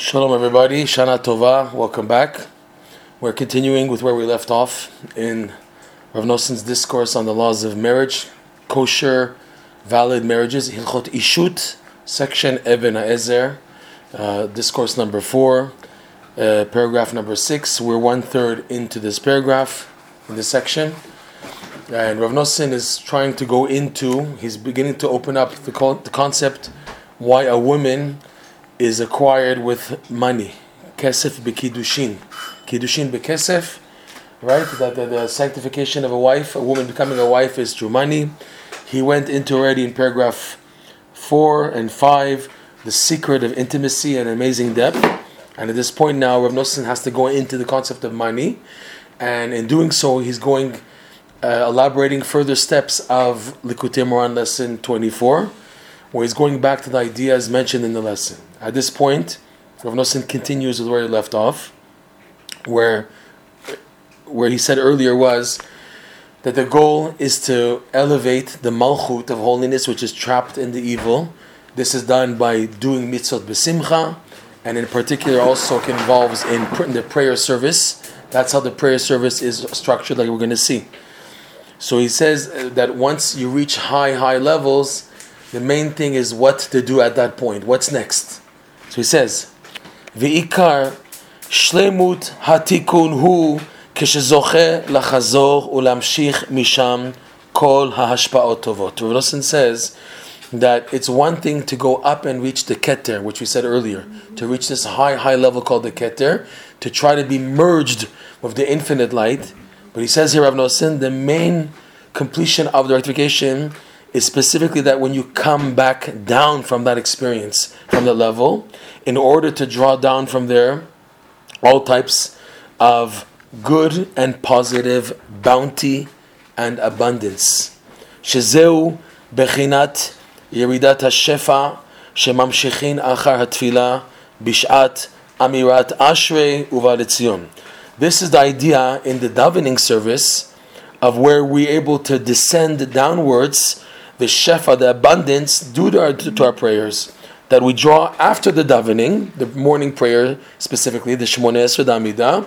Shalom, everybody. Shana Tova. Welcome back. We're continuing with where we left off in Rav Noson's discourse on the laws of marriage, kosher, valid marriages, Hilchot Ishut, section Eben Ezer, uh, discourse number four, uh, paragraph number six. We're one third into this paragraph in this section. And Rav Noson is trying to go into, he's beginning to open up the, con- the concept why a woman is acquired with money. Kesef bekidushin. Kidushin bekesef, right? That the, the, sanctification of a wife, a woman becoming a wife is through money. He went into already in paragraph four and five the secret of intimacy and amazing depth. And at this point now, Rav Nosson has to go into the concept of money. And in doing so, he's going, uh, elaborating further steps of Likutei Moharan lesson 24 where he's going back to the ideas mentioned in the lesson. At this point, Rav Nosson continues with where he left off, where where he said earlier was that the goal is to elevate the malchut of holiness, which is trapped in the evil. This is done by doing mitzvot besimcha, and in particular also involves in, in the prayer service. That's how the prayer service is structured, like we're going to see. So he says that once you reach high, high levels, the main thing is what to do at that point. What's next? So he says, "V'ikar shlemut hatikun hu כשזוכה לחזור ולהמשיך משם כל ההשפעות טובות." Rav says that it's one thing to go up and reach the keter, which we said earlier, to reach this high, high level called the keter, to try to be merged with the infinite light. But he says here, Rav Nosson, the main completion of the rectification is specifically that when you come back down from that experience, from the level, in order to draw down from there all types of good and positive bounty and abundance. שזהו בחינת ירידת השפע שממשיכין אחר התפילה בשעת אמירת אשרי ובא לציון. This is the idea in the davening service of where we're able to descend downwards the shefa, the abundance, due to our, to our prayers that we draw after the davening, the morning prayer specifically, the Shmoneh Esrei Damida,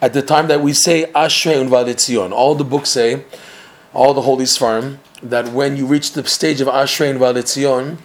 at the time that we say Ashrei Uva Letzion. All the books say, all the holy farm, that when you reach the stage of Ashrei Uva Letzion,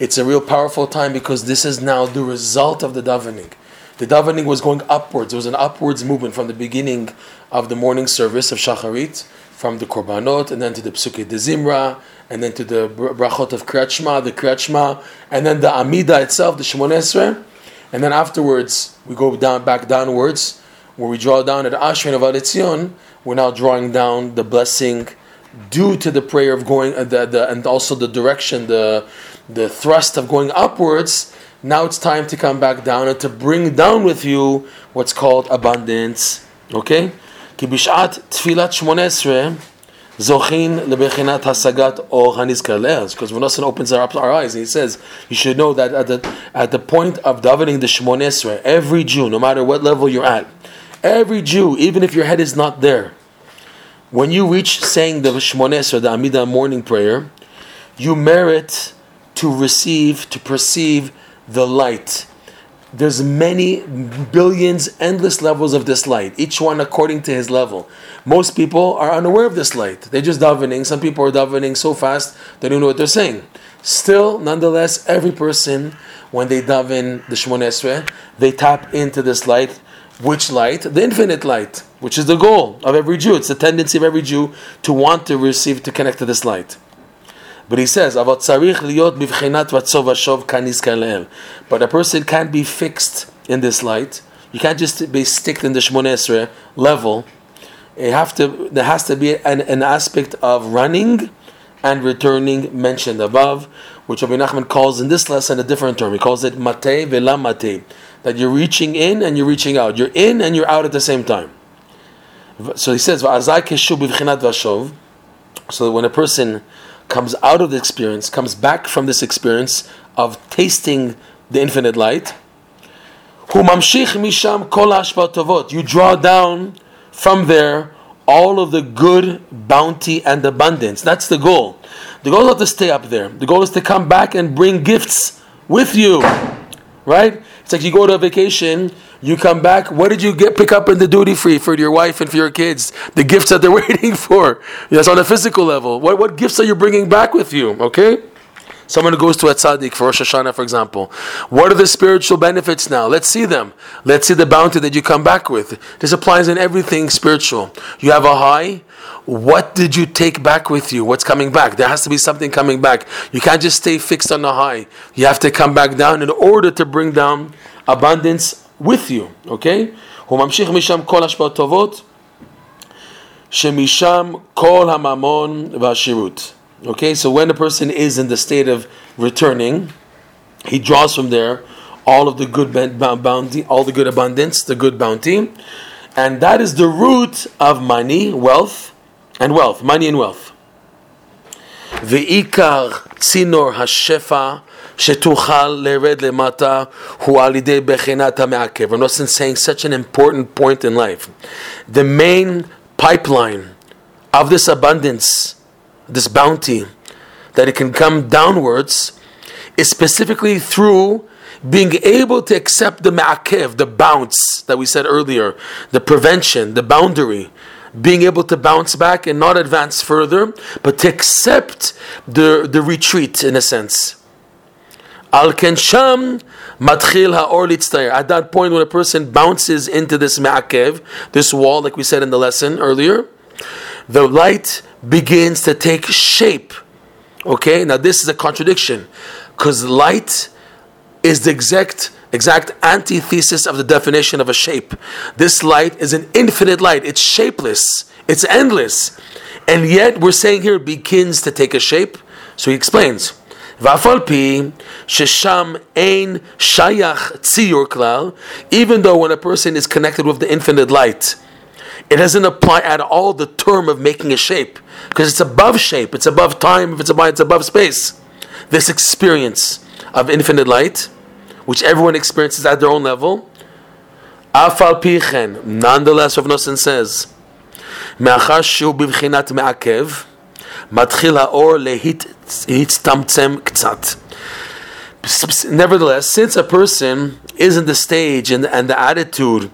it's a real powerful time because this is now the result of the davening. The davening was going upwards. There was an upwards movement from the beginning of the morning service of Shacharit, from the Korbanot, and then to the Psuke de Zimra, and then to the brachot of Kriyat the Kriyat and then the Amida itself, the Shemon Esrei, and then afterwards we go down back downwards, where we draw down at Ashrin of Alitzion, we're now drawing down the blessing due to the prayer of going, uh, the, the, and also the direction, the, the thrust of going upwards. Now it's time to come back down and to bring down with you what's called abundance. Okay? כי בשעת תפילת שמונה עשרה Zochin lebechinat hasagat or hanizkar le'az. Because when Nosson opens our, our eyes, he says, you should know that at the, at the point of davening the Shemon Esrei, every Jew, no matter what level you're at, every Jew, even if your head is not there, when you reach saying the Shemon Esrei, the Amida morning prayer, you merit to receive, to perceive the light there's many billions, endless levels of this light, each one according to his level. Most people are unaware of this light. They're just davening. Some people are davening so fast they don't know what they're saying. Still, nonetheless, every person, when they daven the Shemon Esrei, they tap into this light. Which light? The infinite light, which is the goal of every Jew. It's the tendency of every Jew to want to receive, to connect to this light. But he says, But a person can't be fixed in this light. You can't just be sticked in the Shmonesre level. It have to, there has to be an, an aspect of running and returning mentioned above, which Rabbi Nachman calls in this lesson a different term. He calls it mate vela mate. That you're reaching in and you're reaching out. You're in and you're out at the same time. So he says, So when a person comes out of the experience, comes back from this experience of tasting the infinite light. You draw down from there all of the good bounty and abundance. That's the goal. The goal is not to stay up there. The goal is to come back and bring gifts with you. Right? It's like you go to a vacation, you come back. What did you get pick up in the duty free for your wife and for your kids? The gifts that they're waiting for. That's on a physical level. What what gifts are you bringing back with you? Okay. Someone who goes to a tzaddik for Rosh Hashanah, for example. What are the spiritual benefits now? Let's see them. Let's see the bounty that you come back with. This applies in everything spiritual. You have a high. What did you take back with you? What's coming back? There has to be something coming back. You can't just stay fixed on the high. You have to come back down in order to bring down abundance with you. Okay? שמשם כל הממון והשירות. Okay, so when a person is in the state of returning, he draws from there all of the good bounty, all the good abundance, the good bounty, and that is the root of money, wealth, and wealth, money and wealth. ועיקר צינור השפע שתוכל לרד למטה הוא על ידי בחינת המעכב. I'm not saying such an important point in life. The main pipeline of this abundance this bounty, that it can come downwards, is specifically through being able to accept the ma'akev, the bounce that we said earlier, the prevention, the boundary, being able to bounce back and not advance further, but to accept the, the retreat in a sense. Al kensham matchil ha'or At that point, when a person bounces into this ma'akev, this wall, like we said in the lesson earlier, the light begins to take shape. Okay, now this is a contradiction because light is the exact exact antithesis of the definition of a shape. This light is an infinite light. It's shapeless. It's endless. And yet we're saying here begins to take a shape. So he explains. Even though when a person is connected with the infinite light, it doesn't apply at all the term of making a shape because it's above shape, it's above time, if it's above, it's above space. This experience of infinite light, which everyone experiences at their own level, afal pichen, nonetheless, Rav Nosson says, מאחר שהוא בבחינת מעכב, מתחיל האור להצטמצם קצת. Nevertheless, since a person is in the stage and, and the attitude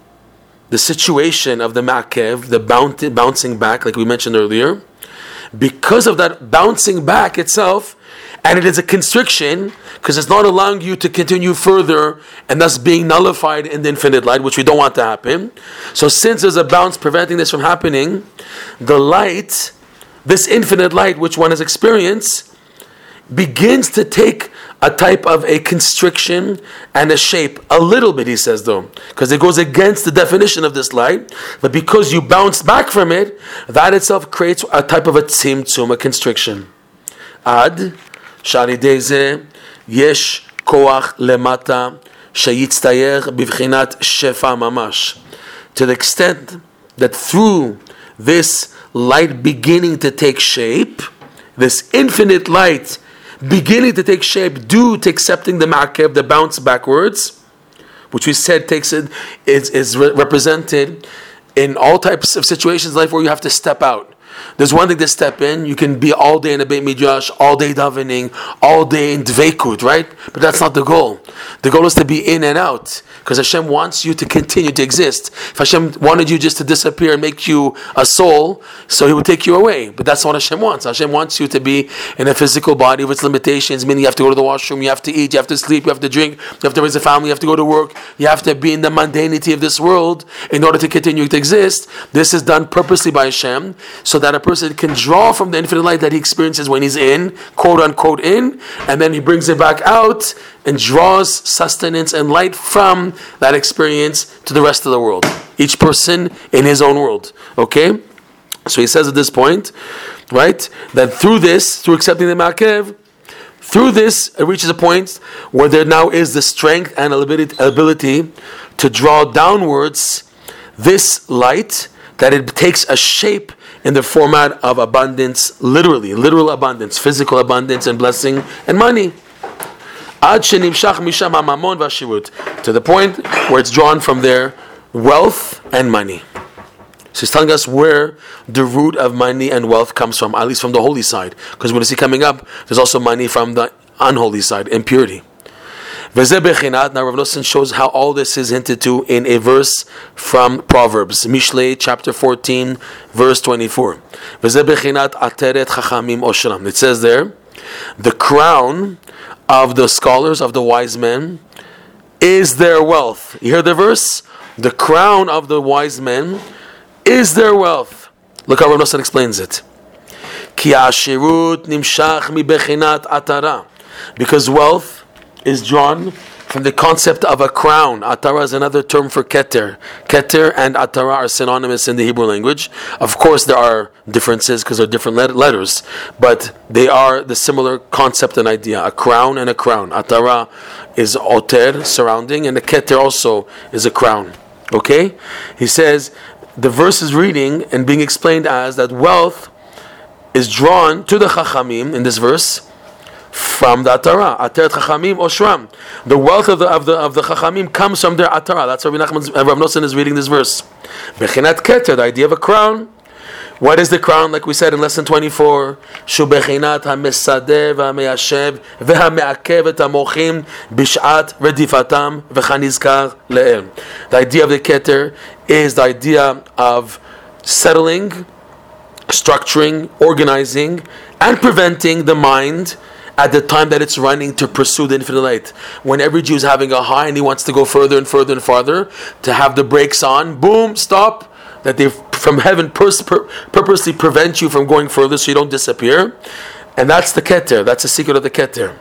the situation of the makev, the bouncing back, like we mentioned earlier, because of that bouncing back itself, and it is a constriction because it's not allowing you to continue further and thus being nullified in the infinite light, which we don't want to happen. So, since there's a bounce preventing this from happening, the light, this infinite light which one has experienced, begins to take a type of a constriction and a shape. A little bit, he says, though, because it goes against the definition of this light. But because you bounce back from it, that itself creates a type of a tzimtzum, a constriction. Ad, sharideze, yesh koach lemata, sheyitztayer bivchinat shefa mamash. To the extent that through this light beginning to take shape, this infinite light beginning to take shape due to accepting the ma'akev, the bounce backwards, which we said takes it is, is represented in all types of situations in life where you have to step out. There's one thing to step in. You can be all day in a Beit Midrash, all day davening, all day in Dveikut, right? But that's not the goal. The goal is to be in and out. Because Hashem wants you to continue to exist. If Hashem wanted you just to disappear and make you a soul, so He would take you away. But that's not what Hashem wants. Hashem wants you to be in a physical body with its limitations, meaning you have to go to the washroom, you have to eat, you have to sleep, you have to drink, you have to raise a family, you have to go to work, you have to be in the mundanity of this world in order to continue to exist. This is done purposely by Hashem so that a person can draw from the infinite light that he experiences when he's in, quote unquote, in, and then he brings it back out and draws sustenance and light from that experience to the rest of the world. Each person in his own world. Okay? So he says at this point, right, that through this, through accepting the Makev, through this, it reaches a point where there now is the strength and ability to draw downwards this light, that it takes a shape in the format of abundance, literally, literal abundance, physical abundance and blessing and money. To the point where it's drawn from there wealth and money. So he's telling us where the root of money and wealth comes from, at least from the holy side. Because we're going to see coming up, there's also money from the unholy side, impurity. Now Rav Nosson shows how all this is hinted to in a verse from Proverbs, Mishlei chapter 14, verse 24. It says there, the crown of the scholars, of the wise men, is their wealth. You hear the verse? The crown of the wise men is their wealth. Look how Rav Nosson explains it. Because wealth is drawn from the concept of a crown. Atara is another term for keter. Keter and atara are synonymous in the Hebrew language. Of course, there are differences because they're different letters, but they are the similar concept and idea. A crown and a crown. Atara is oter, surrounding, and the keter also is a crown. Okay? He says the verse is reading and being explained as that wealth is drawn to the chachamim in this verse from the Atara. Ateret Chachamim Oshram. The wealth of the of the of the Chachamim comes from their Atara. That's why Rav Nosson is reading this verse. Bechinat Keter, the idea of a crown. What is the crown? Like we said in lesson 24, Shubechinat HaMesadeh VaMeyashev VaMe'akev Et HaMochim Bishat Redifatam V'chanizkar Le'el. The idea of the Keter is the idea of settling, structuring, organizing, and preventing the mind at the time that it's running to pursue the infinite light. When every Jew is having a high and he wants to go further and further and farther, to have the brakes on, boom, stop. That they from heaven pers- pur- purposely prevent you from going further so you don't disappear. And that's the keter. That's the secret of the keter.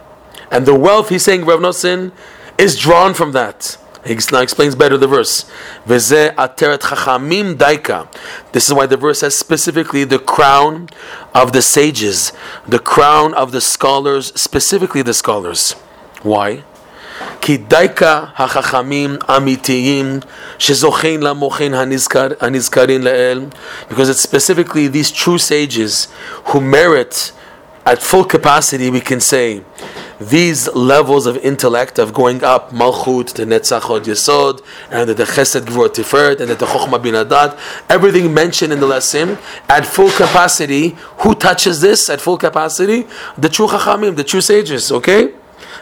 And the wealth, he's saying, Rav Nosson, is drawn from that. He now explains better the verse. chachamim daika. This is why the verse says specifically the crown of the sages, the crown of the scholars, specifically the scholars. Why? כי דייקה החכמים אמיתיים שזוכים למוחין הנזכרים לאל because it's specifically these true sages who merit at full capacity we can say these levels of intellect of going up Malchut to Netzach Hod Yesod, and the Chesed Gvur Tiferet, and the Chochma Bin Adat, everything mentioned in the lesson at full capacity. Who touches this at full capacity? The true Chachamim, the true sages. Okay,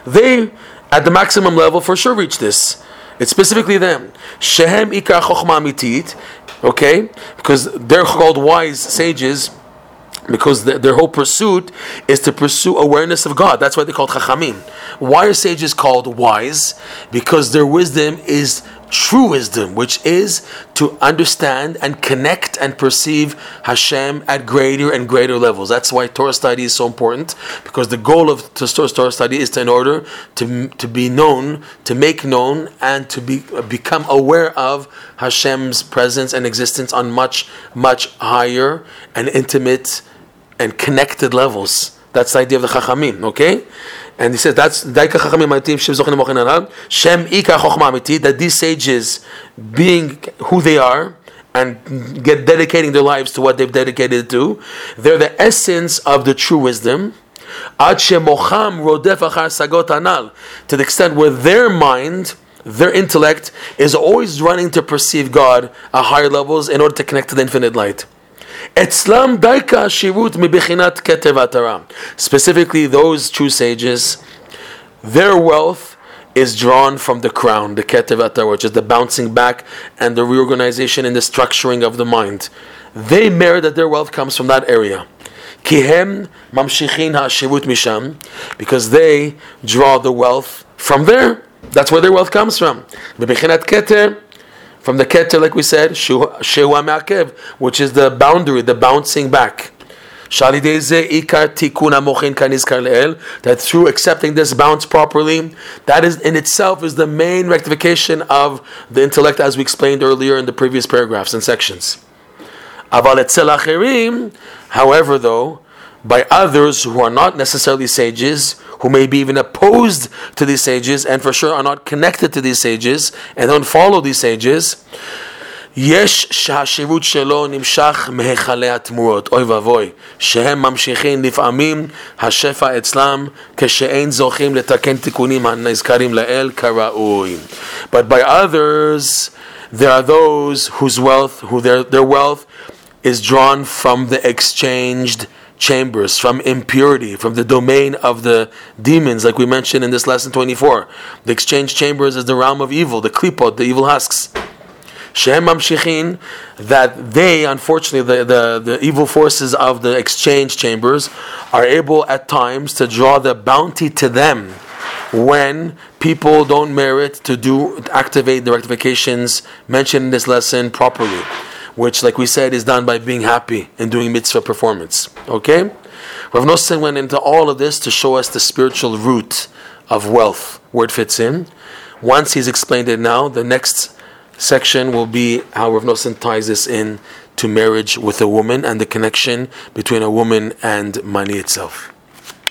they at the maximum level for sure reach this. It's specifically them. Shehem Ikar Chochma Mitit. Okay, because they're called wise sages because the, their whole pursuit is to pursue awareness of God. That's why they're called chachamim. Why are sages called wise? Because their wisdom is true wisdom, which is to understand and connect and perceive Hashem at greater and greater levels. That's why Torah study is so important, because the goal of Torah study is to, in order to, to be known, to make known, and to be, become aware of Hashem's presence and existence on much, much higher and intimate and connected levels. That's the idea of the Chachamim, okay? And he says that's Daika Chachamim Amitim Shem Zochin Mochin Arab Shem Ika Chochma Amiti that these sages, being who they are and get dedicating their lives to what they've dedicated to, they're the essence of the true wisdom. Ad Shemocham Rodef Achar Sagot Anal To the extent where their mind, their intellect, is always running to perceive God at higher levels in order to connect to the infinite light. Etzlam daika shirut mibichinat keter Specifically, those true sages, their wealth is drawn from the crown, the keter which is the bouncing back and the reorganization and the structuring of the mind. They merit that their wealth comes from that area. Kihem mamshichin ha'shirut misham, because they draw the wealth from there. That's where their wealth comes from. Mibichinat keter from the keter, like we said, shewa me'akev, which is the boundary, the bouncing back. That through accepting this bounce properly, that is in itself is the main rectification of the intellect, as we explained earlier in the previous paragraphs and sections. However, though, by others who are not necessarily sages, who may be even opposed to these sages, and for sure are not connected to these sages, and don't follow these sages, יש שהשירות שלו נמשך מהיכלי התמורות, אוי ואבוי, שהם ממשיכים לפעמים השפע אצלם כשאין זוכים לתקן תיקונים הנזכרים לאל כראוי. But by others, there are those whose wealth, who their, their wealth is drawn from the exchanged chambers, from impurity, from the domain of the demons, like we mentioned in this lesson 24. The exchange chambers is the realm of evil, the klipot, the evil husks. Shem Mamshichin, that they, unfortunately, the, the, the evil forces of the exchange chambers are able at times to draw the bounty to them when people don't merit to do activate the rectifications mentioned in this lesson properly, which, like we said, is done by being happy and doing mitzvah performance. Okay? Rav Nosson went into all of this to show us the spiritual root of wealth, where it fits in. Once he's explained it now, the next section will be how Rav Nosson ties this in to marriage with a woman and the connection between a woman and money itself.